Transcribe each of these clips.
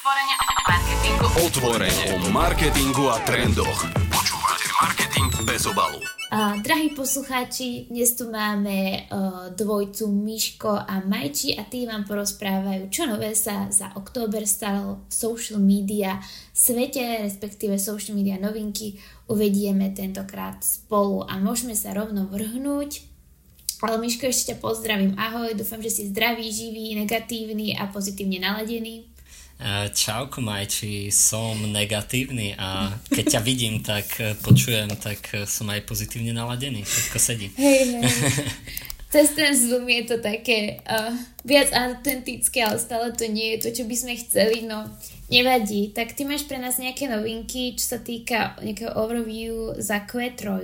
Otvorenie o marketingu. Otvorenie o marketingu a trendoch. Počúvate Marketing bez obalu. Uh, drahí poslucháči, dnes tu máme uh, dvojcu Miško a Majči a tí vám porozprávajú, čo nové sa za október stalo v social media svete, respektíve social media novinky. Uvedieme tentokrát spolu a môžeme sa rovno vrhnúť. Ale Miško, ešte ťa pozdravím. Ahoj, dúfam, že si zdravý, živý, negatívny a pozitívne naladený. Eh, čauko Majči, som negatívny a keď ťa vidím, tak eh, počujem, tak eh, som aj pozitívne naladený, všetko sedí. Hej, hej. Cez ten Zoom je to také uh, viac autentické, ale stále to nie je to, čo by sme chceli, no nevadí. Tak ty máš pre nás nejaké novinky, čo sa týka nejakého overview za Q3,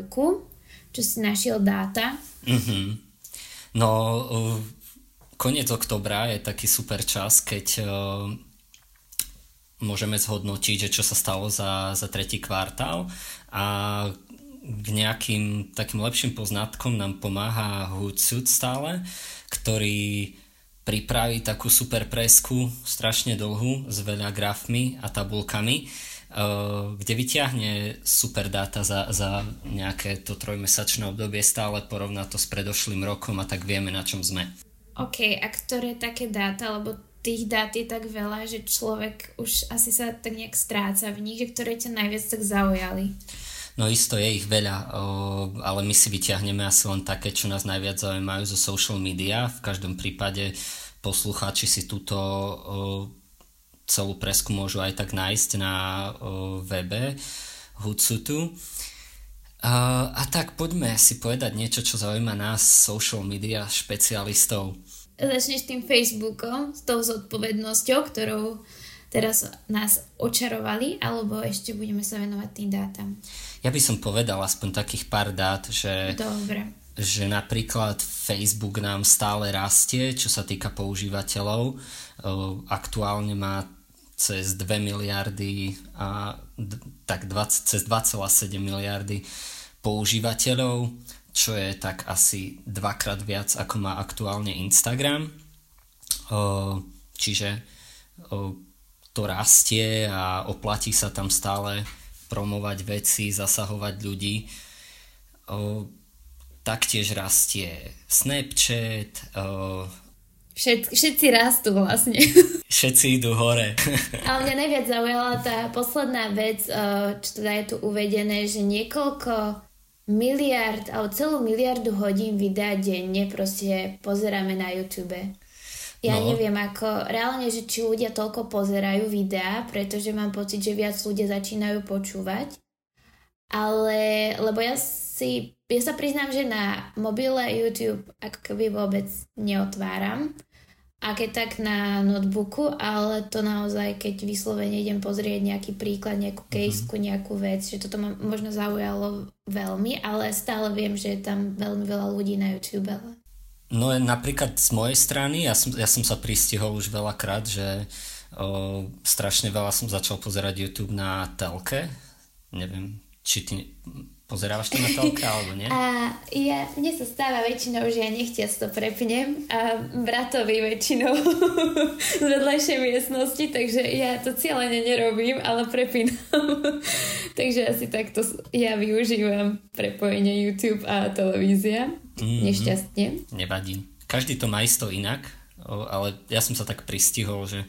čo si našiel dáta. Mm-hmm. No, uh, koniec oktobra je taký super čas, keď uh, môžeme zhodnotiť, že čo sa stalo za, za tretí kvartál a k nejakým takým lepším poznatkom nám pomáha Hootsuite stále, ktorý pripraví takú super presku, strašne dlhú, s veľa grafmi a tabulkami, eh, kde vyťahne super dáta za, za nejaké to trojmesačné obdobie, stále porovná to s predošlým rokom a tak vieme, na čom sme. OK, a ktoré také dáta, lebo tých dát je tak veľa, že človek už asi sa tak nejak stráca v nich, že ktoré ťa najviac tak zaujali. No isto je ich veľa, ale my si vyťahneme asi len také, čo nás najviac zaujímajú zo social media. V každom prípade poslucháči si túto celú presku môžu aj tak nájsť na webe Hootsuite. A tak poďme si povedať niečo, čo zaujíma nás, social media špecialistov začneš tým Facebookom, s tou zodpovednosťou, ktorou teraz nás očarovali, alebo ešte budeme sa venovať tým dátam? Ja by som povedal aspoň takých pár dát, že, Dobre. že napríklad Facebook nám stále rastie, čo sa týka používateľov. Aktuálne má cez 2 miliardy a tak 20, cez 2,7 miliardy používateľov čo je tak asi dvakrát viac ako má aktuálne Instagram. Čiže to rastie a oplatí sa tam stále promovať veci, zasahovať ľudí. Taktiež rastie Snapchat. Všet, všetci rastú vlastne. Všetci idú hore. Ale mňa najviac zaujala tá posledná vec, čo teda je tu uvedené, že niekoľko miliard, alebo celú miliardu hodín videa denne proste pozeráme na YouTube. Ja no. neviem ako, reálne, že či ľudia toľko pozerajú videá, pretože mám pocit, že viac ľudia začínajú počúvať. Ale, lebo ja si, ja sa priznám, že na mobile YouTube ako keby vôbec neotváram a keď tak na notebooku, ale to naozaj, keď vyslovene idem pozrieť nejaký príklad, nejakú mhm. kejsku, nejakú vec, že toto ma možno zaujalo veľmi, ale stále viem, že je tam veľmi veľa ľudí na YouTube. Ale... No napríklad z mojej strany, ja som, ja som sa pristihol už veľakrát, že o, strašne veľa som začal pozerať YouTube na telke. Neviem, či ty Pozerávaš to na telke alebo nie? A ja, mne sa stáva väčšinou, že ja nechtiac to prepnem a bratovi väčšinou z vedlejšej miestnosti, takže ja to cieľene nerobím, ale prepínam. takže asi takto ja využívam prepojenie YouTube a televízia. Mm-hmm. Nešťastne. Nevadí. Každý to má isto inak, ale ja som sa tak pristihol, že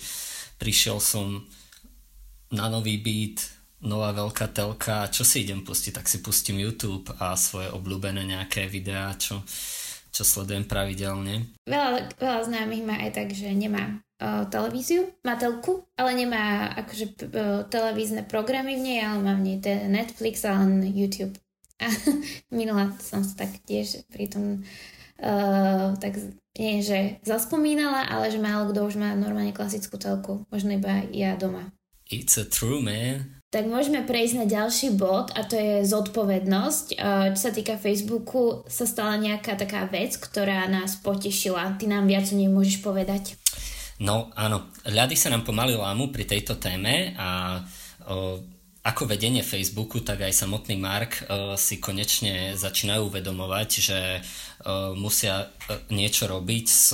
prišiel som na nový beat, nová veľká telka, čo si idem pustiť, tak si pustím YouTube a svoje obľúbené nejaké videá, čo, čo sledujem pravidelne. Veľa, veľa známych má aj tak, že nemá o, televíziu, má telku, ale nemá akože o, televízne programy v nej, ale má v nej ten Netflix a len YouTube. A minula som sa tak tiež pri tom uh, tak nie, že zaspomínala, ale že málo kto už má normálne klasickú telku. Možno iba ja doma. It's a true, man tak môžeme prejsť na ďalší bod a to je zodpovednosť. Čo sa týka Facebooku, sa stala nejaká taká vec, ktorá nás potešila. Ty nám viac o nej môžeš povedať. No áno, ľady sa nám pomaly lámu pri tejto téme a o, ako vedenie Facebooku, tak aj samotný Mark o, si konečne začínajú uvedomovať, že o, musia niečo robiť s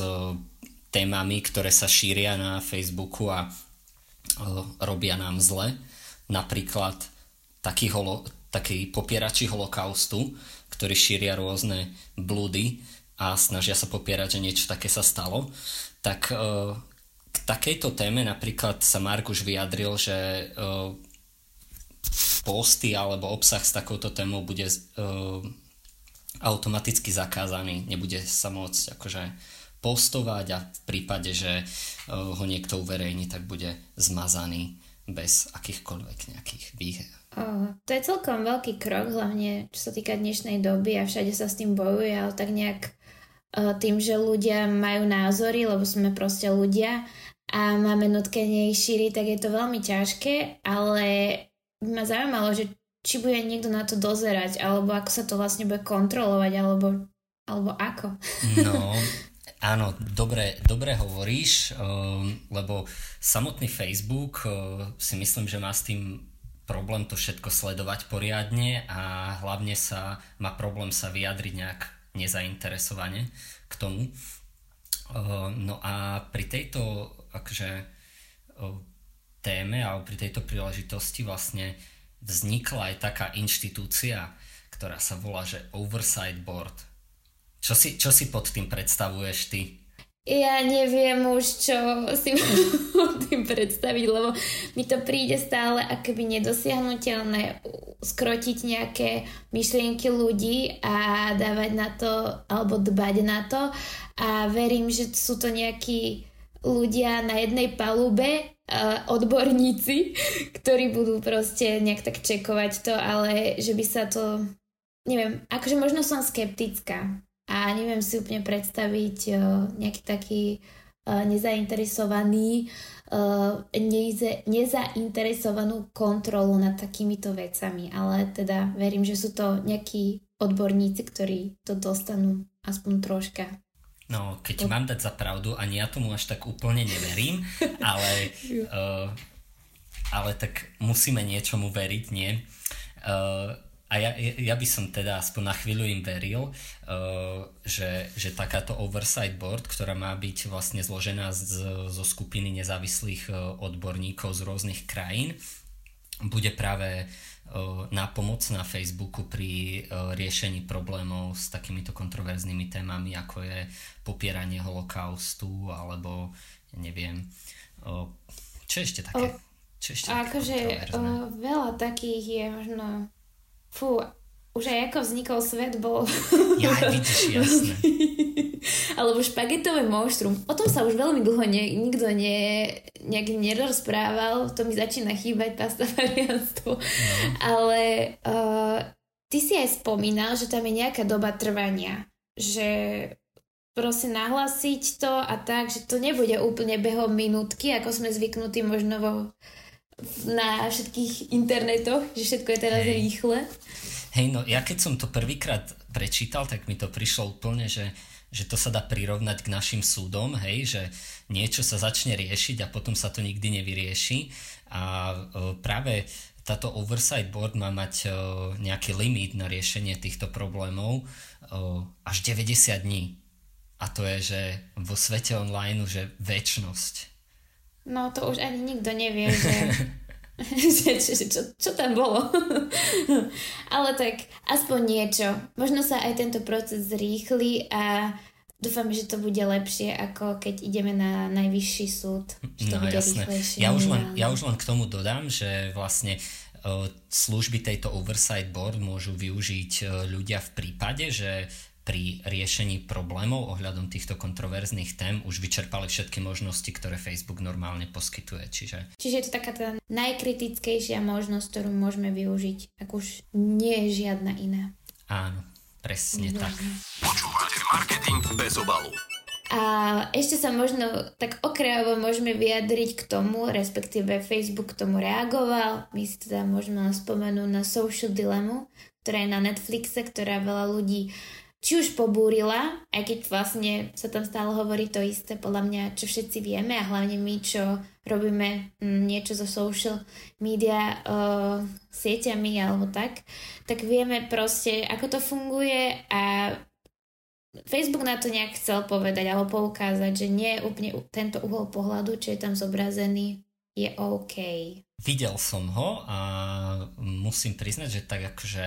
témami, ktoré sa šíria na Facebooku a robia nám zle. Napríklad takí, holo, takí popierači holokaustu, ktorí šíria rôzne blúdy a snažia sa popierať, že niečo také sa stalo, tak k takejto téme napríklad sa Mark už vyjadril, že posty alebo obsah s takouto témou bude automaticky zakázaný, nebude sa môcť akože postovať a v prípade, že ho niekto uverejní, tak bude zmazaný bez akýchkoľvek nejakých výher. Oh, to je celkom veľký krok, hlavne čo sa týka dnešnej doby a všade sa s tým bojuje, ale tak nejak tým, že ľudia majú názory, lebo sme proste ľudia a máme nutkenie ich šíriť, tak je to veľmi ťažké, ale ma zaujímalo, že či bude niekto na to dozerať, alebo ako sa to vlastne bude kontrolovať, alebo, alebo ako. No, áno, dobre, dobre hovoríš, lebo samotný Facebook si myslím, že má s tým problém to všetko sledovať poriadne a hlavne sa má problém sa vyjadriť nejak nezainteresovane k tomu. No a pri tejto akože, téme alebo pri tejto príležitosti vlastne vznikla aj taká inštitúcia, ktorá sa volá, že Oversight Board. Čo si, čo si pod tým predstavuješ ty? Ja neviem už, čo si pod tým predstaviť, lebo mi to príde stále akoby nedosiahnutelné skrotiť nejaké myšlienky ľudí a dávať na to, alebo dbať na to a verím, že sú to nejakí ľudia na jednej palube odborníci, ktorí budú proste nejak tak čekovať to, ale že by sa to, neviem, akože možno som skeptická a neviem si úplne predstaviť uh, nejaký taký uh, nezainteresovaný neze, nezainteresovanú kontrolu nad takýmito vecami, ale teda verím, že sú to nejakí odborníci, ktorí to dostanú aspoň troška. No, keď mám dať za pravdu, ani ja tomu až tak úplne neverím, ale, uh, ale tak musíme niečomu veriť, nie? Uh, a ja, ja by som teda aspoň na chvíľu im veril, uh, že, že takáto oversight board, ktorá má byť vlastne zložená z, zo skupiny nezávislých odborníkov z rôznych krajín, bude práve na pomoc na Facebooku pri riešení problémov s takýmito kontroverznými témami, ako je popieranie holokaustu, alebo neviem, čo ešte také? Čo ešte akože veľa takých je možno fú, už aj ako vznikol svet bol... Ja, vidíš, jasné. Alebo špagetové monštrum. O tom sa už veľmi dlho ne, nikto ne, nejak nerozprával. To mi začína chýbať pastafariánstvo. No. Ale uh, ty si aj spomínal, že tam je nejaká doba trvania. Že proste nahlasiť to a tak, že to nebude úplne behom minútky, ako sme zvyknutí možno vo, na všetkých internetoch, že všetko je teraz hey. rýchle. Hej, no ja keď som to prvýkrát prečítal, tak mi to prišlo úplne, že, že to sa dá prirovnať k našim súdom, hej, že niečo sa začne riešiť a potom sa to nikdy nevyrieši. A e, práve táto oversight board má mať e, nejaký limit na riešenie týchto problémov e, až 90 dní. A to je, že vo svete online, že väčnosť. No to už ani nikto nevie, že čo, čo, čo tam bolo. Ale tak aspoň niečo. Možno sa aj tento proces zrýchli a dúfam, že to bude lepšie, ako keď ideme na najvyšší súd. Že to no, bude jasné. Ja už, len, ja už len k tomu dodám, že vlastne služby tejto Oversight Board môžu využiť ľudia v prípade, že pri riešení problémov ohľadom týchto kontroverzných tém už vyčerpali všetky možnosti, ktoré Facebook normálne poskytuje. Čiže, Čiže je to taká tá najkritickejšia možnosť, ktorú môžeme využiť, ak už nie je žiadna iná. Áno, presne Výborné. tak. Počúvate marketing bez obalu. A ešte sa možno tak okrajovo môžeme vyjadriť k tomu, respektíve Facebook k tomu reagoval. My si teda môžeme spomenúť na Social Dilemma, ktorá je na Netflixe, ktorá veľa ľudí či už pobúrila, aj keď vlastne sa tam stále hovorí to isté, podľa mňa, čo všetci vieme a hlavne my, čo robíme mm, niečo so social media uh, sieťami alebo tak, tak vieme proste, ako to funguje a Facebook na to nejak chcel povedať alebo poukázať, že nie úplne tento uhol pohľadu, čo je tam zobrazený je OK. Videl som ho a musím priznať, že tak akože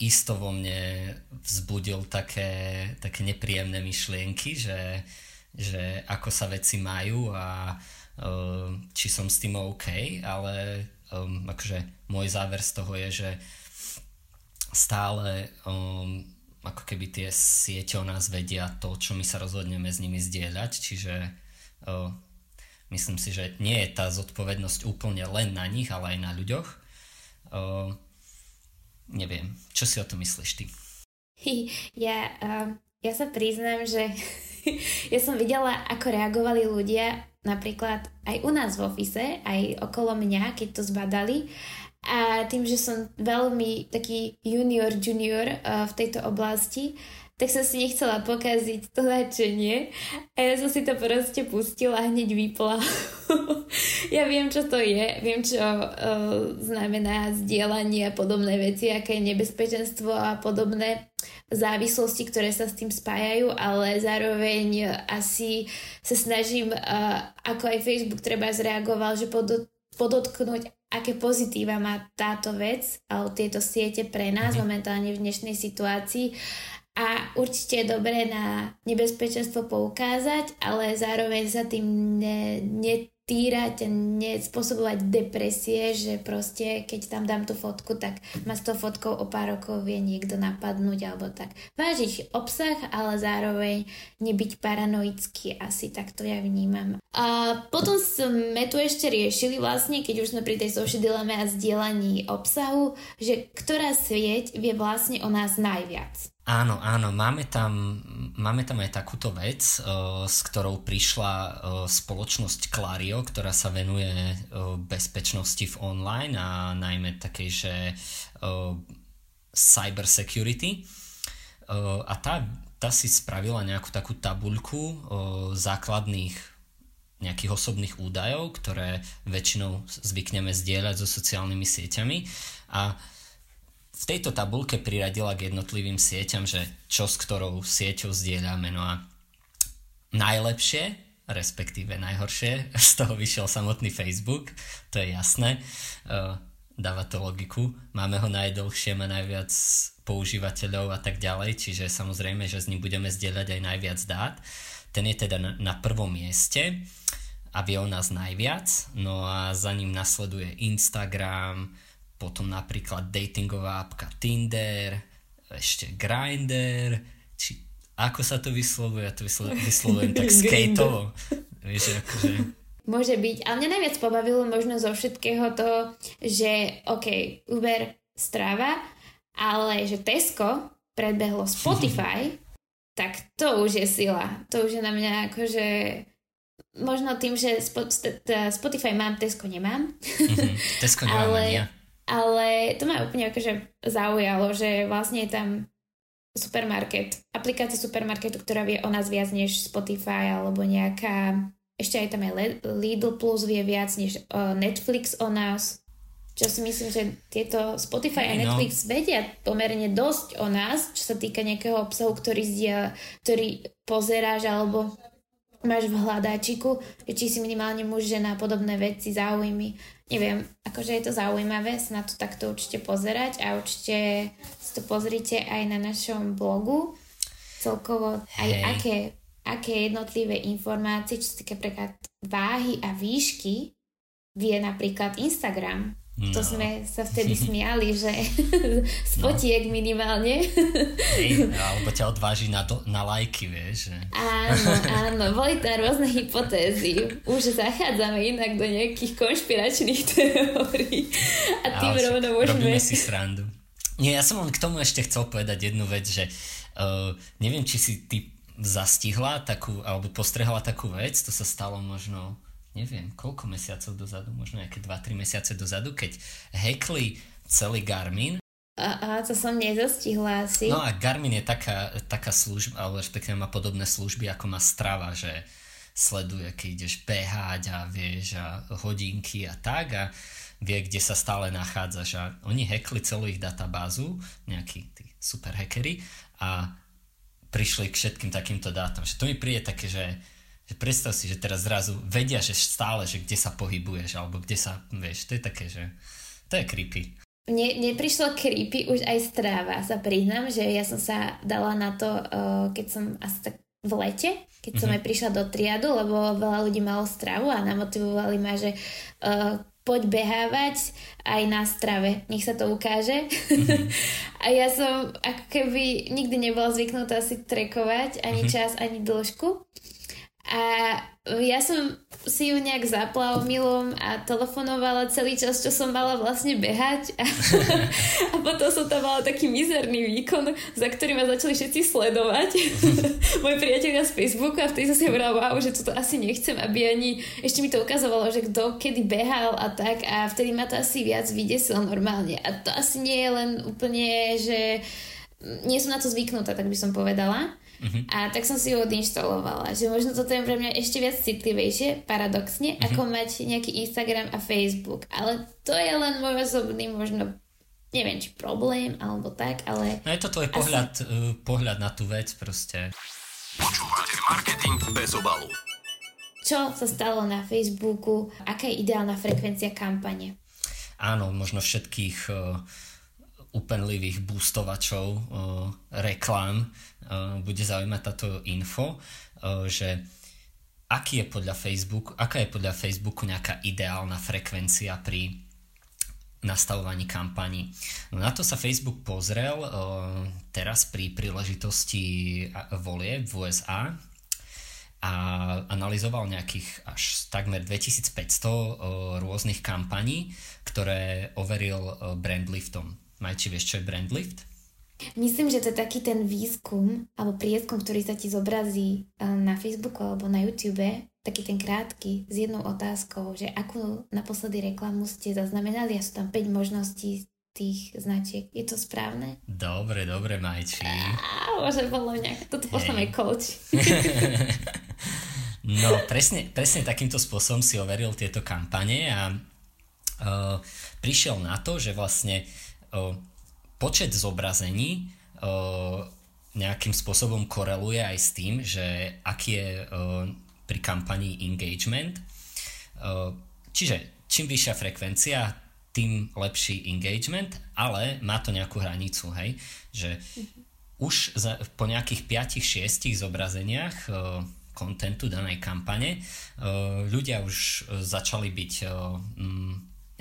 isto vo mne vzbudil také, také nepríjemné myšlienky, že, že ako sa veci majú a uh, či som s tým OK, ale um, akože môj záver z toho je, že stále um, ako keby tie siete o nás vedia to, čo my sa rozhodneme s nimi zdieľať, čiže uh, myslím si, že nie je tá zodpovednosť úplne len na nich, ale aj na ľuďoch. Uh, neviem, čo si o to myslíš ty? Ja, uh, ja sa priznám, že ja som videla, ako reagovali ľudia napríklad aj u nás v ofise, aj okolo mňa, keď to zbadali. A tým, že som veľmi taký junior, junior uh, v tejto oblasti, tak som si nechcela pokaziť to nadšenie a ja som si to proste pustila a hneď vypla. ja viem, čo to je, viem, čo uh, znamená zdieľanie a podobné veci, aké je nebezpečenstvo a podobné závislosti, ktoré sa s tým spájajú, ale zároveň asi sa snažím, uh, ako aj Facebook treba zreagoval, že pod, podotknúť, aké pozitíva má táto vec alebo tieto siete pre nás mhm. momentálne v dnešnej situácii a určite je dobré na nebezpečenstvo poukázať, ale zároveň sa tým ne, ne, týrať a nespôsobovať depresie, že proste keď tam dám tú fotku, tak ma s tou fotkou o pár rokov vie niekto napadnúť alebo tak. Vážiť obsah, ale zároveň nebyť paranoický, asi tak to ja vnímam. A potom sme tu ešte riešili vlastne, keď už sme pri tej social dileme a zdieľaní obsahu, že ktorá sieť vie vlastne o nás najviac. Áno, áno, máme tam, máme tam aj takúto vec, uh, s ktorou prišla uh, spoločnosť Clario, ktorá sa venuje uh, bezpečnosti v online a najmä takej, že cyber security. A tá, tá si spravila nejakú takú tabuľku základných nejakých osobných údajov, ktoré väčšinou zvykneme zdieľať so sociálnymi sieťami a v tejto tabulke priradila k jednotlivým sieťam, že čo s ktorou sieťou zdieľame. No a najlepšie, respektíve najhoršie, z toho vyšiel samotný Facebook, to je jasné, uh, dáva to logiku. Máme ho najdlhšie, má najviac používateľov a tak ďalej, čiže samozrejme, že s ním budeme zdieľať aj najviac dát. Ten je teda na, na prvom mieste a vie o nás najviac, no a za ním nasleduje Instagram, potom napríklad datingová apka Tinder, ešte Grindr, či ako sa to vyslovuje, ja to vyslovujem tak skateovo. Vieš, akože... Môže byť, ale mňa najviac pobavilo možno zo všetkého to, že OK, Uber stráva, ale že Tesco predbehlo Spotify, tak to už je sila. To už je na mňa akože možno tým, že Spotify mám, Tesco nemám. Mm-hmm. Tesco nemám ale, ja. Ale to ma úplne akože zaujalo, že vlastne je tam supermarket, aplikácia supermarketu, ktorá vie o nás viac než Spotify alebo nejaká, ešte aj tam aj Lidl Plus vie viac než uh, Netflix o nás. Čo si myslím, že tieto Spotify a Netflix no. vedia pomerne dosť o nás, čo sa týka nejakého obsahu, ktorý, zdia, ktorý pozeráš alebo máš v hľadáčiku, či si minimálne muž, žena, podobné veci, záujmy. Neviem, akože je to zaujímavé sa na to takto určite pozerať a určite si to pozrite aj na našom blogu. Celkovo aj aké, aké jednotlivé informácie, čo sa týka váhy a výšky, vie napríklad Instagram. No. To sme sa vtedy smiali, že z fotiek no. minimálne. Hej, alebo ťa odváži na, do, na lajky, vieš. Že... Áno, áno, boli tam rôzne hypotézy. Už zachádzame inak do nejakých konšpiračných teórií. A tým Ale, rovno môžeme... Robíme si srandu. Nie, ja som len k tomu ešte chcel povedať jednu vec, že uh, neviem, či si ty zastihla takú, alebo postrehla takú vec, to sa stalo možno neviem, koľko mesiacov dozadu, možno nejaké 2-3 mesiace dozadu, keď hackli celý Garmin. A, a to som nezastihla asi. No a Garmin je taká, taká služba, alebo respektíve má podobné služby, ako má Strava, že sleduje, keď ideš behať a vieš a hodinky a tak a vie, kde sa stále nachádzaš a oni hackli celú ich databázu, nejakí tí super hackery a prišli k všetkým takýmto dátam. Že to mi príde také, že Že predstav si, že teraz zrazu vedia, že stále, že kde sa pohybuješ, alebo kde sa, vieš, to je také, že to je creepy. Mne, mne prišlo creepy už aj stráva, sa priznám, že ja som sa dala na to, uh, keď som asi tak v lete, keď som mm-hmm. aj prišla do triadu, lebo veľa ľudí malo stravu a namotivovali ma, že uh, poď behávať aj na strave, nech sa to ukáže. Mm-hmm. a ja som ako keby nikdy nebola zvyknutá si trekovať ani mm-hmm. čas, ani dĺžku. A ja som si ju nejak zapla omylom a telefonovala celý čas, čo som mala vlastne behať a, a potom som tam mala taký mizerný výkon, za ktorý ma začali všetci sledovať. Moji priatelia z Facebooku a vtedy som si hovorila, wow, že toto asi nechcem, aby ani, ešte mi to ukazovalo, že kto kedy behal a tak a vtedy ma to asi viac vydesilo normálne a to asi nie je len úplne, že nie som na to zvyknutá, tak by som povedala. Uh-huh. A tak som si ju odinštalovala, že možno toto je pre mňa ešte viac citlivejšie, paradoxne, uh-huh. ako mať nejaký Instagram a Facebook. Ale to je len môj osobný možno neviem, či problém, alebo tak, ale... No je to tvoj asi... pohľad, uh, pohľad na tú vec proste. Počúvate marketing bez obalu. Čo sa stalo na Facebooku? Aká je ideálna frekvencia kampane? Áno, možno všetkých uh, upenlivých boostovačov uh, reklám uh, bude zaujímať táto info, uh, že aký je podľa Facebooku, aká je podľa Facebooku nejaká ideálna frekvencia pri nastavovaní kampaní. No na to sa Facebook pozrel teraz pri príležitosti volie v USA a analyzoval nejakých až takmer 2500 uh, rôznych kampaní, ktoré overil uh, Brandliftom. Majči, vieš, čo je brand lift? Myslím, že to je taký ten výskum alebo prieskum, ktorý sa ti zobrazí eh, na Facebooku alebo na YouTube, taký ten krátky, s jednou otázkou, že akú naposledy reklamu ste zaznamenali a sú tam 5 možností tých značiek. Je to správne? Dobre, dobre, Majči. Bože, bolo nejak, toto posláme coach. no, presne, presne takýmto spôsobom si overil tieto kampane a uh, prišiel na to, že vlastne počet zobrazení nejakým spôsobom koreluje aj s tým, že aký je pri kampanii engagement. Čiže čím vyššia frekvencia, tým lepší engagement, ale má to nejakú hranicu, hej, že už za, po nejakých 5-6 zobrazeniach kontentu danej kampane ľudia už začali byť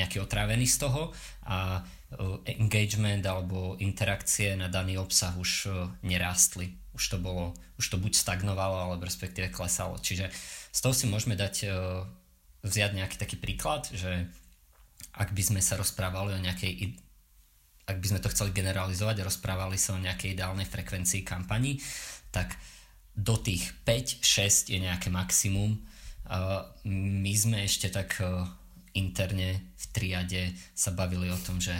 nejaký otrávení z toho a Eh, engagement alebo interakcie na daný obsah už eh, nerástli. Už to bolo, už to buď stagnovalo, alebo respektíve klesalo. Čiže z toho si môžeme dať, eh, vziať nejaký taký príklad, že ak by sme sa rozprávali o nejakej ak by sme to chceli generalizovať a rozprávali sa o nejakej ideálnej frekvencii kampaní, tak do tých 5-6 je nejaké maximum. My sme ešte tak interne v triade sa bavili o tom, že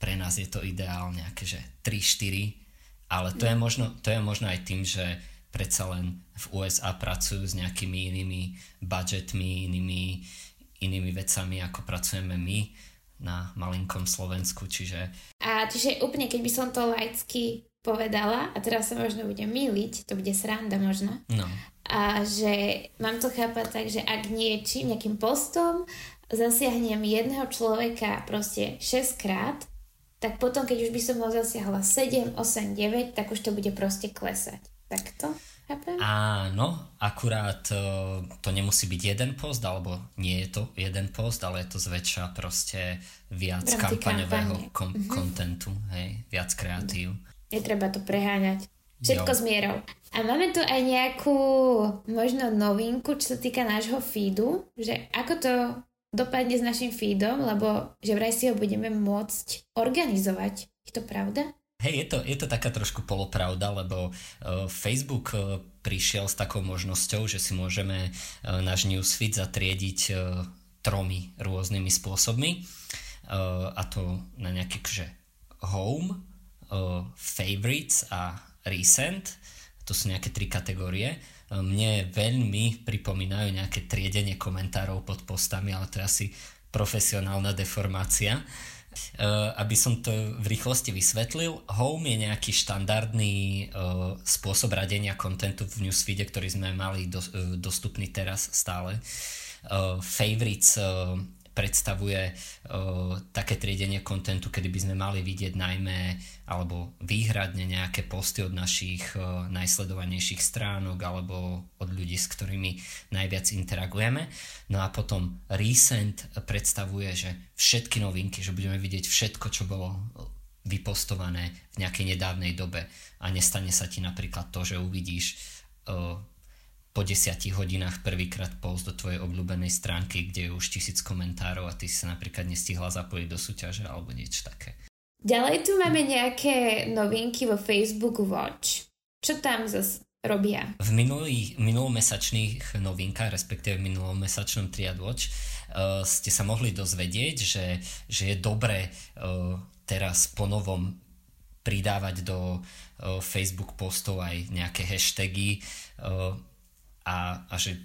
pre nás je to ideálne nejaké, že 3-4, ale to je, možno, to je možno aj tým, že predsa len v USA pracujú s nejakými inými budgetmi, inými, inými vecami, ako pracujeme my na malinkom Slovensku, čiže... A čiže úplne, keď by som to laicky povedala, a teraz sa možno budem míliť, to bude sranda možno, no. a že mám to chápať tak, že ak niečím, nejakým postom zasiahnem jedného človeka proste 6 krát, tak potom, keď už by som ho zasiahla 7, 8, 9, tak už to bude proste klesať. Takto? Chápem? Áno, akurát e, to nemusí byť jeden post, alebo nie je to jeden post, ale je to zväčša proste viac kampaňového kom- mm-hmm. kontentu, hej, viac kreatív. Je treba to preháňať. Všetko jo. s mierou. A máme tu aj nejakú možno novinku, čo sa týka nášho feedu, že ako to dopadne s našim feedom, lebo že vraj si ho budeme môcť organizovať. Je to pravda? Hej, je to, je to taká trošku polopravda, lebo uh, Facebook uh, prišiel s takou možnosťou, že si môžeme uh, náš newsfeed zatriediť uh, tromi rôznymi spôsobmi. Uh, a to na nejaké že home, uh, favorites a recent. To sú nejaké tri kategórie mne veľmi pripomínajú nejaké triedenie komentárov pod postami, ale to je asi profesionálna deformácia. aby som to v rýchlosti vysvetlil, Home je nejaký štandardný uh, spôsob radenia kontentu v newsfeede, ktorý sme mali uh, dostupný teraz stále. Favorites predstavuje uh, také triedenie kontentu, kedy by sme mali vidieť najmä alebo výhradne nejaké posty od našich uh, najsledovanejších stránok alebo od ľudí, s ktorými najviac interagujeme. No a potom recent predstavuje, že všetky novinky, že budeme vidieť všetko, čo bolo vypostované v nejakej nedávnej dobe a nestane sa ti napríklad to, že uvidíš po desiatich hodinách prvýkrát post do tvojej obľúbenej stránky, kde je už tisíc komentárov a ty si sa napríklad nestihla zapojiť do súťaže alebo niečo také. Ďalej tu máme nejaké novinky vo Facebook Watch. Čo tam zase robia? V minulých, minulomesačných novinkách, respektíve v minulom-mesačnom Triad Watch, uh, ste sa mohli dozvedieť, že, že je dobré uh, teraz po novom pridávať do uh, Facebook postov aj nejaké hashtagy, uh, a, a že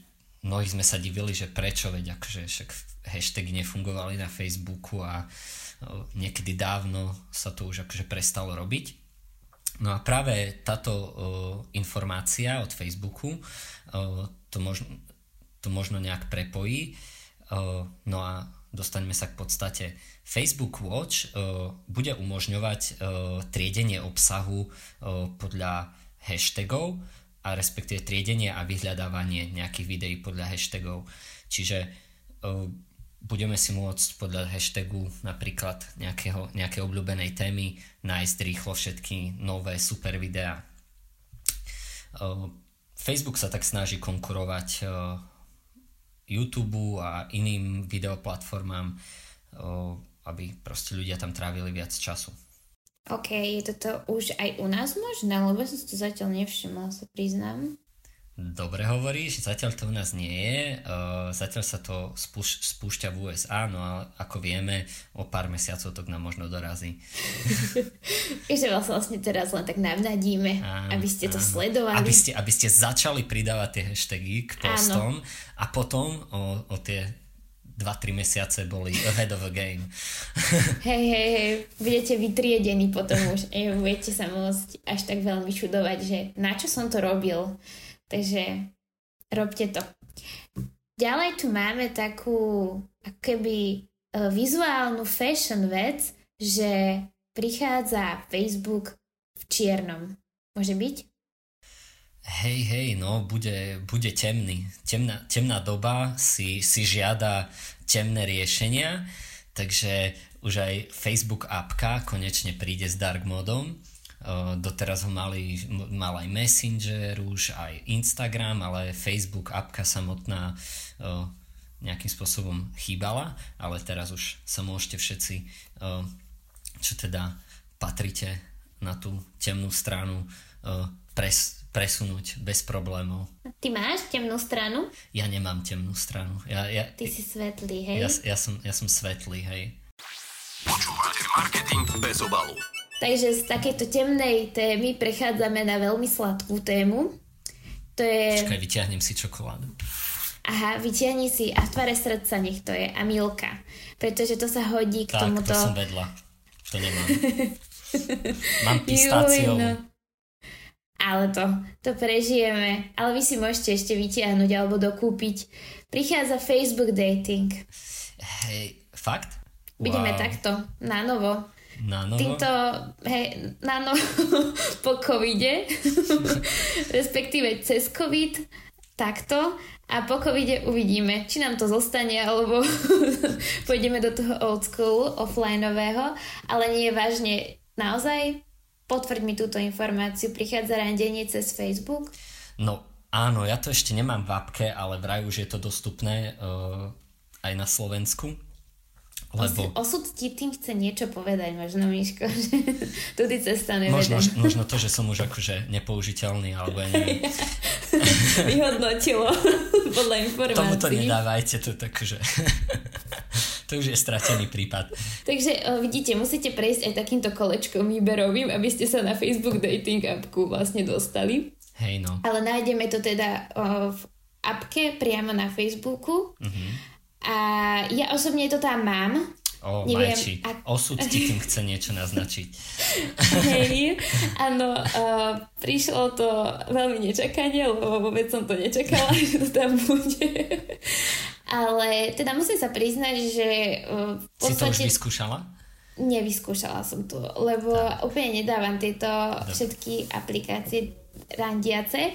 mnohí sme sa divili, že prečo, veď akože však hashtagy nefungovali na Facebooku a o, niekedy dávno sa to už akože prestalo robiť. No a práve táto o, informácia od Facebooku o, to, možno, to možno nejak prepojí. O, no a dostaňme sa k podstate. Facebook Watch o, bude umožňovať o, triedenie obsahu o, podľa hashtagov, a respektíve triedenie a vyhľadávanie nejakých videí podľa hashtagov. Čiže uh, budeme si môcť podľa hashtagu napríklad nejakého, nejaké obľúbenej témy nájsť rýchlo všetky nové super videá. Uh, Facebook sa tak snaží konkurovať uh, YouTube a iným videoplatformám, aby proste ľudia tam trávili viac času. OK, je toto už aj u nás možné, lebo som si to zatiaľ nevšimla, sa priznám. Dobre hovoríš, zatiaľ to u nás nie je, uh, zatiaľ sa to spúš- spúšťa v USA, no a ako vieme, o pár mesiacov to k nám možno dorazí. Ešte vás vlastne teraz len tak navnadíme, áno, aby ste to áno. sledovali. Aby ste, aby ste začali pridávať tie hashtagy k postom áno. a potom o, o tie 2-3 mesiace boli ahead of a game. Hej, hej, hej, budete vytriedení potom už. Budete sa môcť až tak veľmi čudovať, že na čo som to robil. Takže robte to. Ďalej tu máme takú akoby e, vizuálnu fashion vec, že prichádza Facebook v čiernom. Môže byť? Hej, hej, no, bude, bude temný. Temná, temná doba si, si žiada temné riešenia, takže už aj Facebook appka konečne príde s dark modom. doteraz ho mali, mal aj Messenger, už aj Instagram, ale Facebook appka samotná nejakým spôsobom chýbala, ale teraz už sa môžete všetci, čo teda patrite na tú temnú stranu, pres, presunúť bez problémov. Ty máš temnú stranu? Ja nemám temnú stranu. Ja, ja, Ty si svetlý, hej? Ja, ja, som, ja som svetlý, hej. Počúvate marketing bez obalu. Takže z takéto temnej témy prechádzame na veľmi sladkú tému. To je... Počkaj, vyťahnem si čokoládu. Aha, vyťahni si a v tvare srdca nech to je a milka. Pretože to sa hodí k tak, tomuto... Tak, to som vedla. To nemám. Mám pistáciovú. no ale to, to prežijeme. Ale vy si môžete ešte vytiahnuť alebo dokúpiť. Prichádza Facebook dating. Hej, fakt? Budeme wow. takto, na novo. Na novo? Týmto, hej, na novo po covide, respektíve cez covid, takto. A po covide uvidíme, či nám to zostane, alebo pôjdeme do toho old school, offlineového. Ale nie vážne, naozaj Potvrď mi túto informáciu. Prichádza randenie cez Facebook? No áno, ja to ešte nemám v apke, ale vraj už je to dostupné uh, aj na Slovensku. Lebo... Osud ti tým chce niečo povedať, možno Miško, že tudy cesta nevede. Možno, možno to, že som už akože nepoužiteľný, alebo ja neviem. Vyhodnotilo podľa informácií. Tomu to nedávajte, to tak, že to už je stratený prípad. Takže uh, vidíte, musíte prejsť aj takýmto kolečkom výberovým, aby ste sa na Facebook dating appku vlastne dostali. Hej no. Ale nájdeme to teda uh, v appke priamo na Facebooku. Uh-huh. A ja osobne to tam mám, O, Neviem, Majči, ak... osud ti tým chce niečo naznačiť. Hej, áno, uh, prišlo to veľmi nečakanie, lebo vôbec som to nečakala, že to tam bude. Ale teda musím sa priznať, že uh, v podstate... Si to už vyskúšala? Nevyskúšala som to, lebo tak. úplne nedávam tieto Dobre. všetky aplikácie randiace.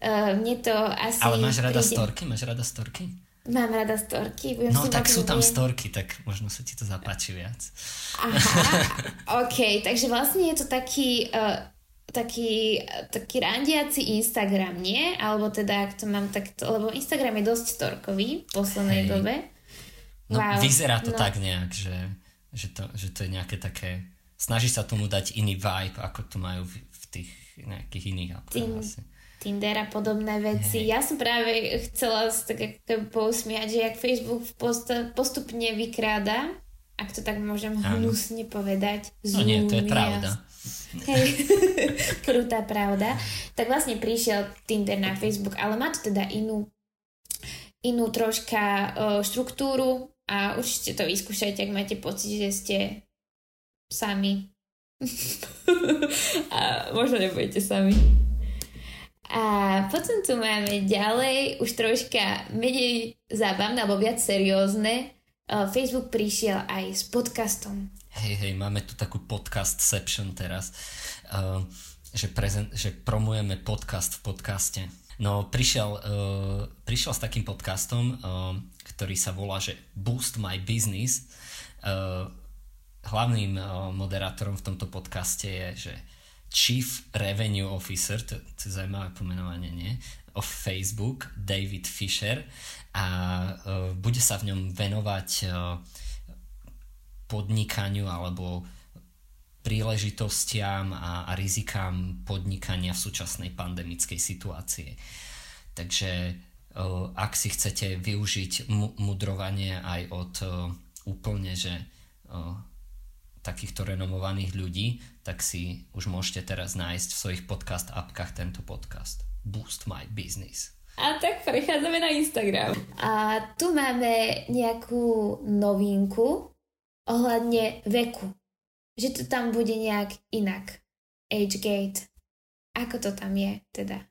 Uh, mne to asi... Ale máš rada príde... storky? Máš rada storky? Mám rada storky. Budem no tak sú tam storky, tak možno sa ti to zapáči viac. Aha, ok, takže vlastne je to taký, uh, taký, taký randiaci Instagram, nie? Alebo teda, ak to mám takto, lebo Instagram je dosť storkový v poslednej Hej. dobe. No wow. vyzerá to no. tak nejak, že, že, to, že to je nejaké také, snaží sa tomu dať iný vibe, ako to majú v, v tých nejakých iných apkách asi. Tinder a podobné veci. Ja som práve chcela tak pousmiať, že jak Facebook post, postupne vykráda, ak to tak môžem hnusne povedať. No nie, to je pravda. Hej, krutá pravda. Tak vlastne prišiel Tinder na Facebook, ale má to teda inú inú troška štruktúru a určite to vyskúšajte, ak máte pocit, že ste sami. a možno nebudete sami. A potom tu máme ďalej už troška menej zábavné alebo viac seriózne. Facebook prišiel aj s podcastom. Hej, hej, máme tu takú podcast section teraz, uh, že, prezent, že promujeme podcast v podcaste. No, prišiel, uh, prišiel s takým podcastom, ktorý sa volá, že Boost My Business. Hlavným moderátorom v tomto podcaste je, že Chief Revenue Officer, to, to je zaujímavé pomenovanie, nie? Of Facebook, David Fisher a uh, bude sa v ňom venovať uh, podnikaniu alebo príležitostiam a, a rizikám podnikania v súčasnej pandemickej situácie. Takže uh, ak si chcete využiť mu- mudrovanie aj od uh, úplne, že uh, takýchto renomovaných ľudí, tak si už môžete teraz nájsť v svojich podcast apkách tento podcast. Boost My Business. A tak prechádzame na Instagram. A tu máme nejakú novinku ohľadne veku. Že to tam bude nejak inak. Age gate. Ako to tam je teda?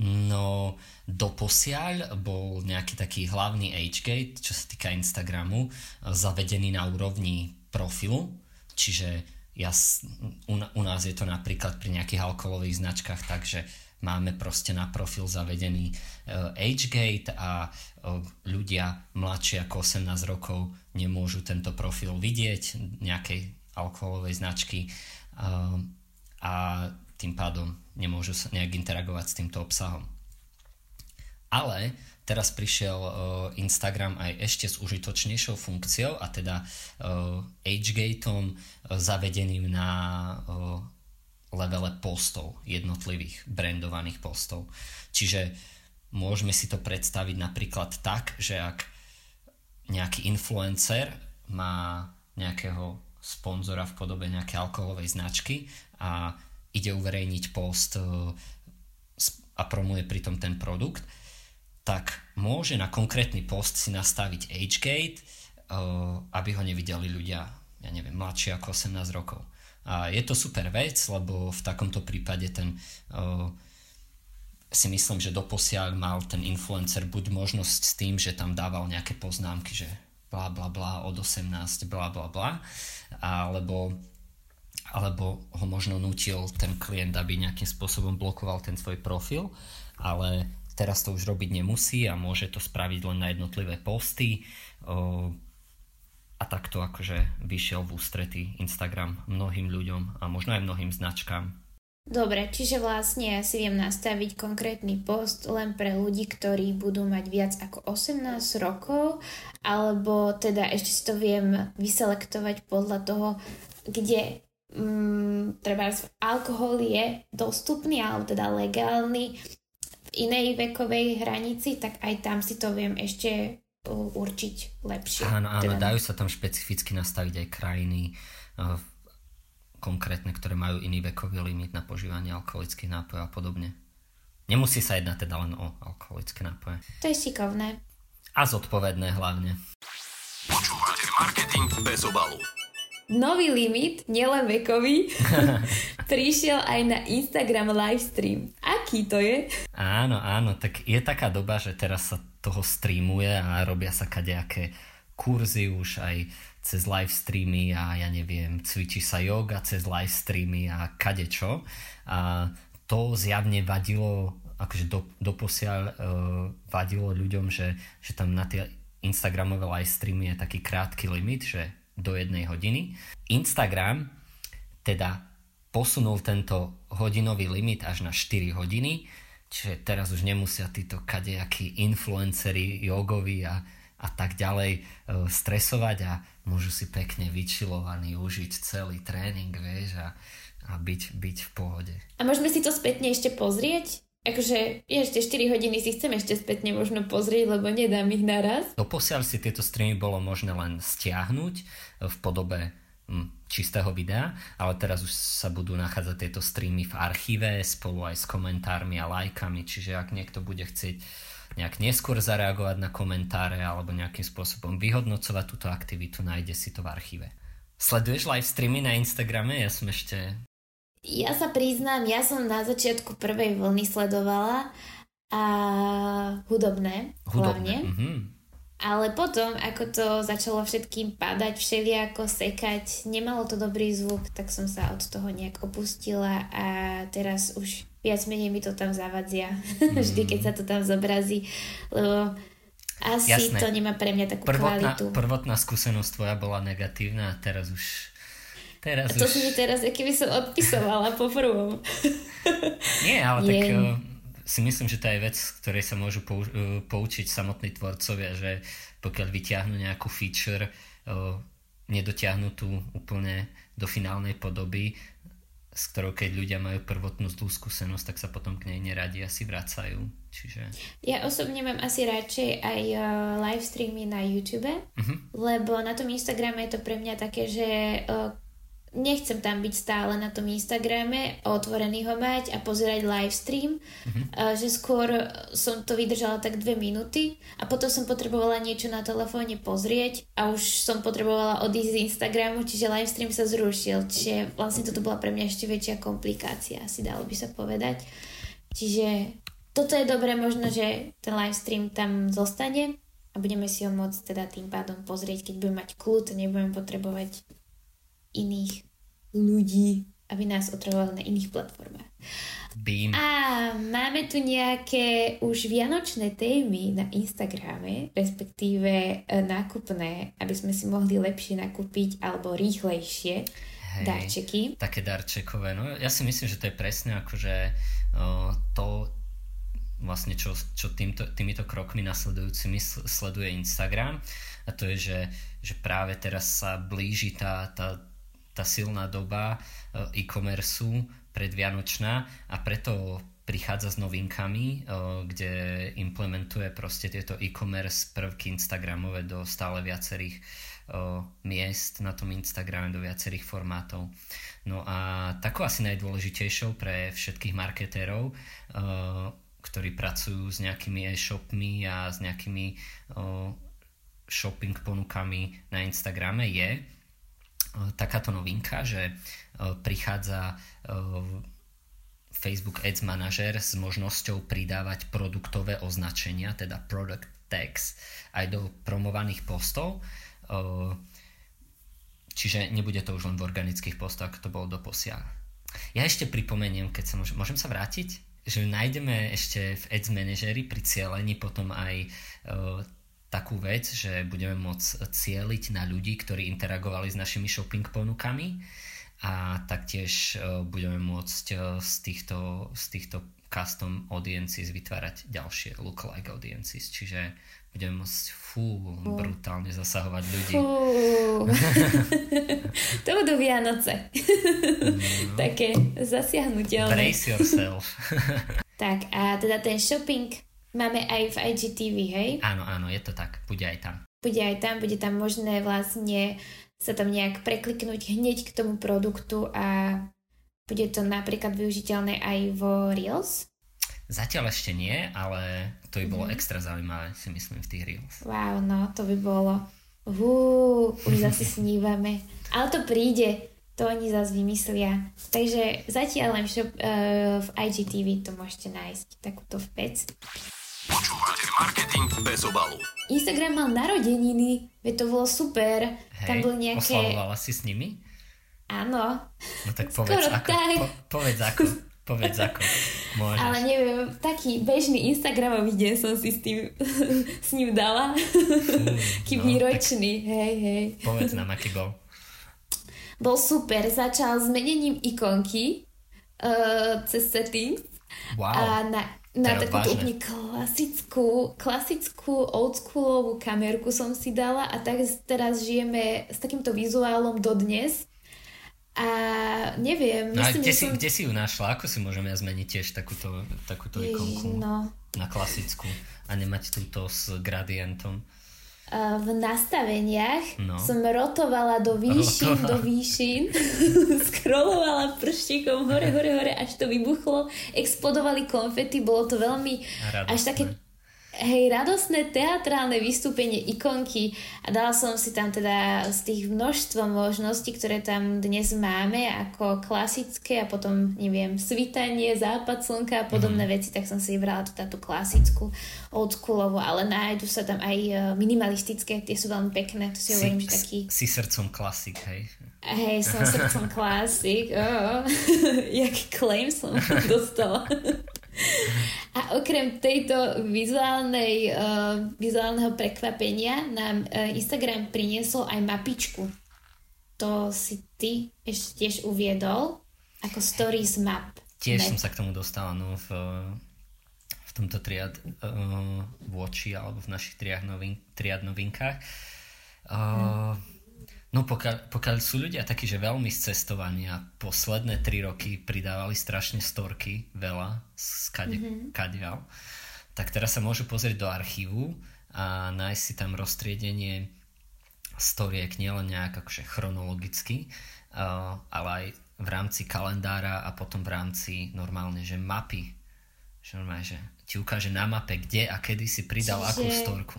No, doposiaľ bol nejaký taký hlavný age gate, čo sa týka Instagramu, zavedený na úrovni profilu, Čiže ja, u, u nás je to napríklad pri nejakých alkoholových značkách tak, že máme proste na profil zavedený uh, gate a uh, ľudia mladšie ako 18 rokov nemôžu tento profil vidieť nejakej alkoholovej značky uh, a tým pádom nemôžu sa nejak interagovať s týmto obsahom. Ale teraz prišiel uh, Instagram aj ešte s užitočnejšou funkciou a teda uh, agegateom uh, zavedeným na levele postov, jednotlivých brandovaných postov. Čiže môžeme si to predstaviť napríklad tak, že ak nejaký influencer má nejakého sponzora v podobe nejakej alkoholovej značky a ide uverejniť post a promuje pritom ten produkt, tak môže na konkrétny post si nastaviť agegate, uh, aby ho nevideli ľudia, ja neviem, mladšie ako 18 rokov. A je to super vec, lebo v takomto prípade ten uh, si myslím, že doposiaľ mal ten influencer buď možnosť s tým, že tam dával nejaké poznámky, že bla bla bla od 18 bla bla bla, alebo alebo ho možno nutil ten klient, aby nejakým spôsobom blokoval ten svoj profil, ale Teraz to už robiť nemusí a môže to spraviť len na jednotlivé posty a takto akože vyšiel v ústretí Instagram mnohým ľuďom a možno aj mnohým značkám. Dobre, čiže vlastne ja si viem nastaviť konkrétny post len pre ľudí, ktorí budú mať viac ako 18 rokov, alebo teda ešte si to viem vyselektovať podľa toho, kde mm, treba alkohol je dostupný alebo teda legálny inej vekovej hranici, tak aj tam si to viem ešte určiť lepšie. Áno, áno, teda... dajú sa tam špecificky nastaviť aj krajiny uh, konkrétne, ktoré majú iný vekový limit na požívanie alkoholických nápojov a podobne. Nemusí sa jednať teda len o alkoholické nápoje. To je šikovné. A zodpovedné hlavne. Počúvate marketing bez obalu. Nový limit, nielen vekový, prišiel aj na Instagram livestream. Aký to je? Áno, áno, tak je taká doba, že teraz sa toho streamuje a robia sa kadejaké kurzy už aj cez live streamy a ja neviem, cvičí sa yoga cez live streamy a kadečo. A to zjavne vadilo, akože do, doposiaľ uh, vadilo ľuďom, že, že tam na tie Instagramové live streamy je taký krátky limit, že do jednej hodiny. Instagram teda posunul tento hodinový limit až na 4 hodiny, čiže teraz už nemusia títo kadejakí influenceri, jogovi a, a tak ďalej e, stresovať a môžu si pekne vyčilovaní užiť celý tréning, vieš, a, a byť, byť v pohode. A môžeme si to spätne ešte pozrieť? Akože ešte 4 hodiny si chcem ešte spätne možno pozrieť, lebo nedám ich naraz. Doposiaľ si tieto streamy bolo možné len stiahnuť v podobe hm, čistého videa, ale teraz už sa budú nachádzať tieto streamy v archíve spolu aj s komentármi a lajkami, čiže ak niekto bude chcieť nejak neskôr zareagovať na komentáre alebo nejakým spôsobom vyhodnocovať túto aktivitu, nájde si to v archíve. Sleduješ live streamy na Instagrame? Ja som ešte ja sa priznám, ja som na začiatku prvej vlny sledovala a hudobné, hudobné. hlavne. Mm-hmm. Ale potom, ako to začalo všetkým padať, všelijako sekať, nemalo to dobrý zvuk, tak som sa od toho nejak opustila a teraz už viac menej mi to tam zavadzia, mm. vždy keď sa to tam zobrazí, lebo asi Jasné. to nemá pre mňa takú prvotná, kvalitu. Prvotná skúsenosť tvoja bola negatívna a teraz už Teraz to už... si mi teraz, by som odpisovala po prvom. Nie, ale je... tak uh, si myslím, že to je vec, ktorej sa môžu pou, uh, poučiť samotní tvorcovia, že pokiaľ vyťahnú nejakú feature, uh, nedotiahnu tu úplne do finálnej podoby, s ktorou keď ľudia majú prvotnú zlú skúsenosť, tak sa potom k nej neradi asi vracajú. Čiže... Ja osobne mám asi radšej aj uh, live streamy na YouTube, uh-huh. lebo na tom Instagrame je to pre mňa také, že uh, nechcem tam byť stále na tom Instagrame, otvorený ho mať a pozerať live stream, mm-hmm. že skôr som to vydržala tak dve minúty a potom som potrebovala niečo na telefóne pozrieť a už som potrebovala odísť z Instagramu, čiže live stream sa zrušil, čiže vlastne toto bola pre mňa ešte väčšia komplikácia, asi dalo by sa povedať. Čiže toto je dobré možno, že ten live stream tam zostane a budeme si ho môcť teda tým pádom pozrieť, keď budeme mať kľud, nebudeme potrebovať iných ľudí, aby nás otravovali na iných platformách. Beam. A máme tu nejaké už vianočné témy na Instagrame, respektíve e, nákupné, aby sme si mohli lepšie nakúpiť alebo rýchlejšie Hej, darčeky. Také darčekové. No ja si myslím, že to je presne akože uh, to vlastne čo, čo týmto, týmito krokmi nasledujúcimi sleduje Instagram a to je, že, že práve teraz sa blíži tá, tá tá silná doba eh, e-commerce predvianočná a preto prichádza s novinkami, eh, kde implementuje proste tieto e-commerce prvky Instagramové do stále viacerých eh, miest na tom Instagrame, do viacerých formátov. No a takou asi najdôležitejšou pre všetkých marketérov, ktorí pracujú s nejakými e-shopmi a s nejakými shopping ponukami na Instagrame je, takáto novinka, že eh, prichádza eh, Facebook Ads Manager s možnosťou pridávať produktové označenia, teda product tags, aj do promovaných postov. Čiže nebude to už len v organických postoch, ako to bolo doposiaľ. Ja ešte pripomeniem, keď sa môžem, môžem sa vrátiť, že nájdeme ešte v Ads Manageri pri cieľení potom aj takú vec, že budeme môcť cieliť na ľudí, ktorí interagovali s našimi shopping ponukami a taktiež e, budeme môcť e, z týchto, z týchto custom audiences vytvárať ďalšie lookalike audiences, čiže budeme môcť fú, brutálne zasahovať ľudí. To budú Vianoce. No. Také zasiahnutelné. Brace yourself. tak a teda ten shopping Máme aj v IGTV, hej? Áno, áno, je to tak. Bude aj tam. Bude aj tam, bude tam možné vlastne sa tam nejak prekliknúť hneď k tomu produktu a bude to napríklad využiteľné aj vo Reels? Zatiaľ ešte nie, ale to by bolo mm. extra zaujímavé, si myslím, v tých Reels. Wow, no, to by bolo. Hú, už zase snívame. Ale to príde, to oni zase vymyslia. Takže zatiaľ len shop, uh, v IGTV to môžete nájsť takúto vec. Počúvate marketing bez obalu. Instagram mal narodeniny, veď to bolo super. Hej, Tam boli nejaké... oslavovala si s nimi? Áno. No tak povedz Skoro ako. tak. Po, povedz ako. Povedz ako. Môžeš. Ale neviem, taký bežný Instagramový deň som si s tým s ním dala. Kým no, výročný, hej, hej. Povedz nám, aký bol. Bol super, začal zmenením ikonky uh, cez settings Wow. a na, na vážne. úplne klasickú, klasickú oldschoolovú kamerku som si dala a tak teraz žijeme s takýmto vizuálom dodnes. A neviem, No myslím, kde si, som... kde si ju našla? Ako si môžeme zmeniť tiež takúto, takúto Ježiš, ikonku no. na klasickú a nemať túto s gradientom? Uh, v nastaveniach No. som rotovala do výšin, do výšin, scrollovala prštíkom hore, hore, hore, až to vybuchlo, explodovali konfety, bolo to veľmi Radostné. až také hej, radosné teatrálne vystúpenie ikonky a dala som si tam teda z tých množstvo možností, ktoré tam dnes máme, ako klasické a potom, neviem, svitanie, západ slnka a podobné Mhm. veci, tak som si vybrala teda tú klasickú oldschoolovú, ale nájdu sa tam aj e, minimalistické, tie sú veľmi pekné, to si hovorím, že taký si srdcom klasik, hej. Hej, som srdcom klasik. Oh. Jaký claim som dostala. A okrem tejto vizuálnej, uh, vizuálneho prekvapenia nám uh, Instagram priniesol aj mapičku. To si ty ešte tiež uviedol ako stories map. Tiež Ne. som sa k tomu dostal no, v, v tomto triad uh, voči alebo v našich triad, novin, triad novinkách. Uh, no pokiaľ, pokiaľ sú ľudia takí, že veľmi z cestovania posledné tri roky pridávali strašne storky, veľa, z kade, mm-hmm. kadiaľ, tak teraz sa môžu pozrieť do archívu a nájsť si tam roztriedenie storiek nielen nejak akože chronologicky, uh, ale aj v rámci kalendára a potom v rámci normálne, že mapy. Že normálne, že ti ukáže na mape, kde a kedy si pridal Čiže- akú storku.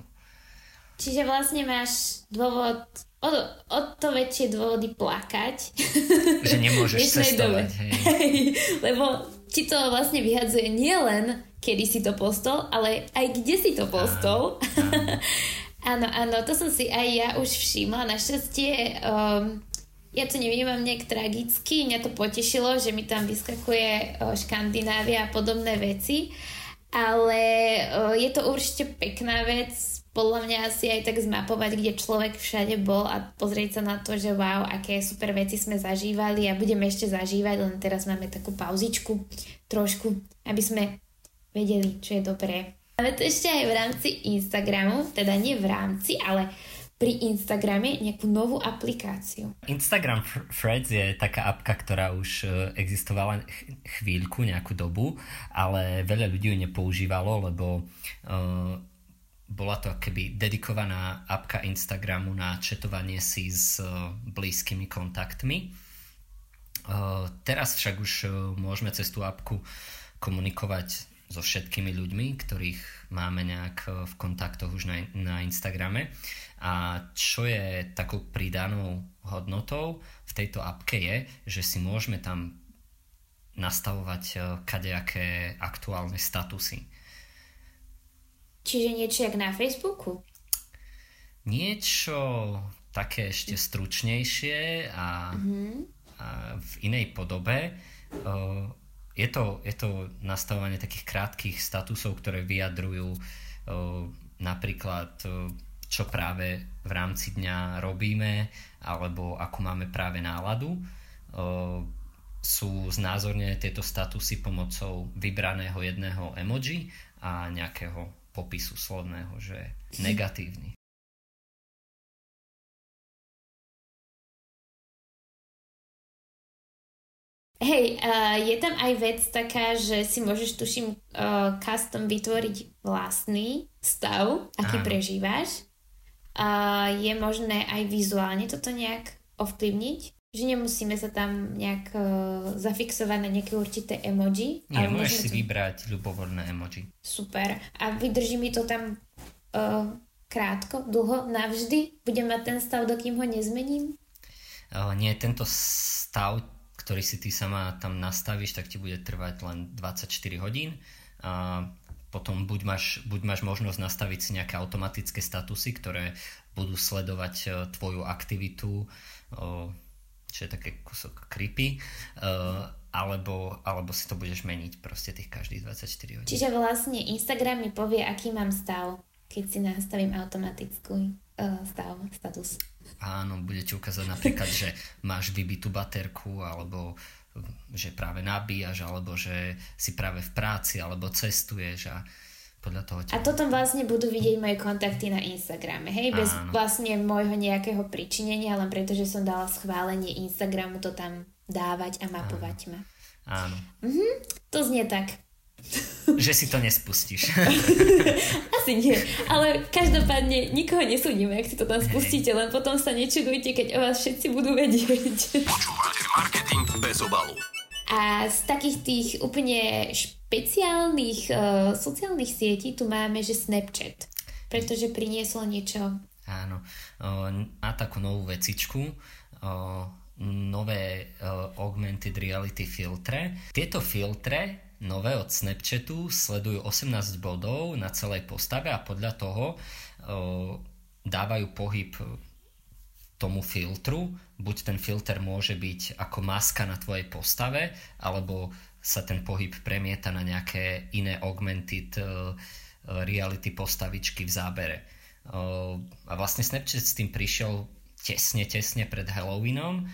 Čiže vlastne máš dôvod, o, o to väčšie dôvody plakať. Že nemôžeš cestovať, hej. Lebo ti to vlastne vyhadzuje nielen kedy si to postol, ale aj kde si to postol. Áno, áno, to som si aj ja už všimla. Našťastie um, ja to nevnímam nejak tragicky, mňa to potešilo, že mi tam vyskakuje uh, Škandinávia a podobné veci, ale uh, je to určite pekná vec, podľa mňa asi aj tak zmapovať, kde človek všade bol a pozrieť sa na to, že wow, aké super veci sme zažívali a budeme ešte zažívať, len teraz máme takú pauzičku trošku, aby sme vedeli, čo je dobré. Máme to ešte aj v rámci Instagramu, teda nie v rámci, ale pri Instagrame nejakú novú aplikáciu. Instagram Threads je taká apka, ktorá už e, existovala ch- chvíľku, nejakú dobu, ale veľa ľudí ju nepoužívalo, lebo uh, bola to keby dedikovaná apka Instagramu na četovanie si s uh, blízkymi kontaktmi. Uh, teraz však už uh, môžeme cez tú apku komunikovať so všetkými ľuďmi, ktorých máme nejak v kontaktoch už na, na Instagrame. A čo je takou pridanou hodnotou v tejto apke je, že si môžeme tam nastavovať kadejaké aktuálne statusy. Čiže niečo jak na Facebooku. Niečo také ešte stručnejšie a, a v inej podobe. Je, to, je to nastavovanie takých krátkých statusov, ktoré vyjadrujú napríklad čo práve v rámci dňa robíme alebo akú máme práve náladu. Sú znázornené tieto statusy pomocou vybraného jedného emoji a nejakého popisu slovného, že negatívny. Hej, uh, je tam aj vec taká, že si môžeš, tuším, uh, custom vytvoriť vlastný stav, aký Áno. prežívaš. Uh, je možné aj vizuálne toto nejak ovplyvniť, že nemusíme sa tam nejak uh, zafixovať na nejaké určité emoji. Nie, ale môžeš si to- vybrať ľubovoľné emoji. Super. A vydrží mi to tam uh, krátko, dlho, navždy? Budem mať ten stav, dokým ho nezmením? Uh, nie, tento stav, ktorý si ty sama tam nastavíš, tak ti bude trvať len 24 hodín. Uh, potom buď máš, buď máš možnosť nastaviť si nejaké automatické statusy, ktoré budú sledovať tvoju aktivitu, čo je také kusok creepy, uh, alebo, alebo si to budeš meniť proste tých každých 24 hodín. Čiže vlastne Instagram mi povie, aký mám stav, keď si nastavím automatickú uh, stav, status. Áno, bude ti ukázať napríklad, že máš vybitú baterku, alebo že práve nabíjaš, alebo že si práve v práci, alebo cestuješ a podľa toho A toto vlastne budú vidieť moje kontakty na Instagrame, hej? Bez Áno. vlastne môjho nejakého pričinenia, len preto, že som dala schválenie Instagramu to tam dávať a mapovať Áno. ma. Áno. Mhm, to znie tak. Že si to nespustíš. Asi nie, ale každopádne nikoho nesúdime, ak si to tam spustíte, len potom sa nečudujte, keď o vás všetci budú vedieť. Počúvate marketing bez obalu. A z takých tých úplne špeciálnych uh, sociálnych sietí tu máme, že Snapchat, pretože prinieslo niečo. Áno, má takú novú vecičku, uh, nové uh, augmented reality filtre. Tieto filtre nové od Snapchatu sledujú 18 bodov na celej postave a podľa toho o, dávajú pohyb tomu filtru. Buď ten filter môže byť ako maska na tvojej postave, alebo sa ten pohyb premieta na nejaké iné augmented uh, reality postavičky v zábere. Uh, a vlastne Snapchat s tým prišiel tesne, tesne pred Halloweenom.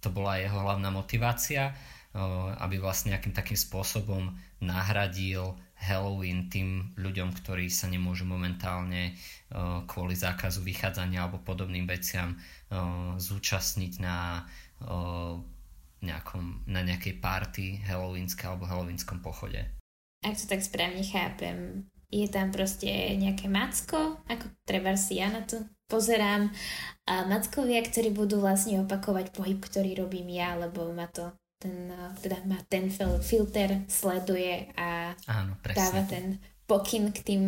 To bola jeho hlavná motivácia aby vlastne nejakým takým spôsobom nahradil Halloween tým ľuďom, ktorí sa nemôžu momentálne kvôli zákazu vychádzania alebo podobným veciam zúčastniť na nejakom, na nejakej party halloweenskej alebo halloweenskom pochode. Ak to tak správne chápem, je tam proste nejaké macko, ako treba si ja na to pozerám, a mackovia, ktorí budú vlastne opakovať pohyb, ktorý robím ja, lebo ma to ten, teda má ten filter, sleduje a Áno, dáva ten pokyn k tým,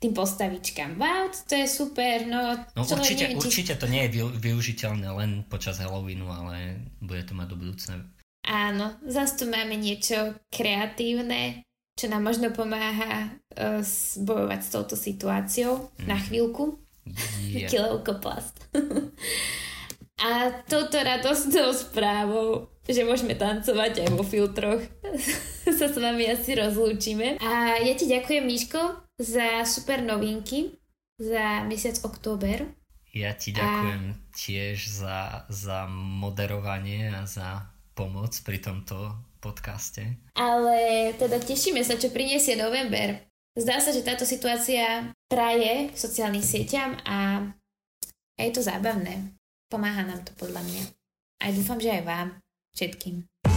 tým postavičkám. Wow, to je super. No, no určite, neviem, či... určite to nie je využiteľné len počas Halloweenu, ale bude to mať do budúcna. Áno, zase tu máme niečo kreatívne, čo nám možno pomáha uh, bojovať s touto situáciou mm. na chvíľku. Yeah. Kilovkoplast. A touto radostnou správou, že môžeme tancovať aj vo filtroch, sa s vami asi rozlúčime. A ja ti ďakujem, Miško, za super novinky za mesiac október. Ja ti ďakujem a... tiež za, za moderovanie a za pomoc pri tomto podcaste. Ale teda tešíme sa, čo priniesie november. Zdá sa, že táto situácia praje k sociálnym sieťam a je to zábavné. Pomáha nám to podľa mňa. A dúfam, že aj vám, všetkým.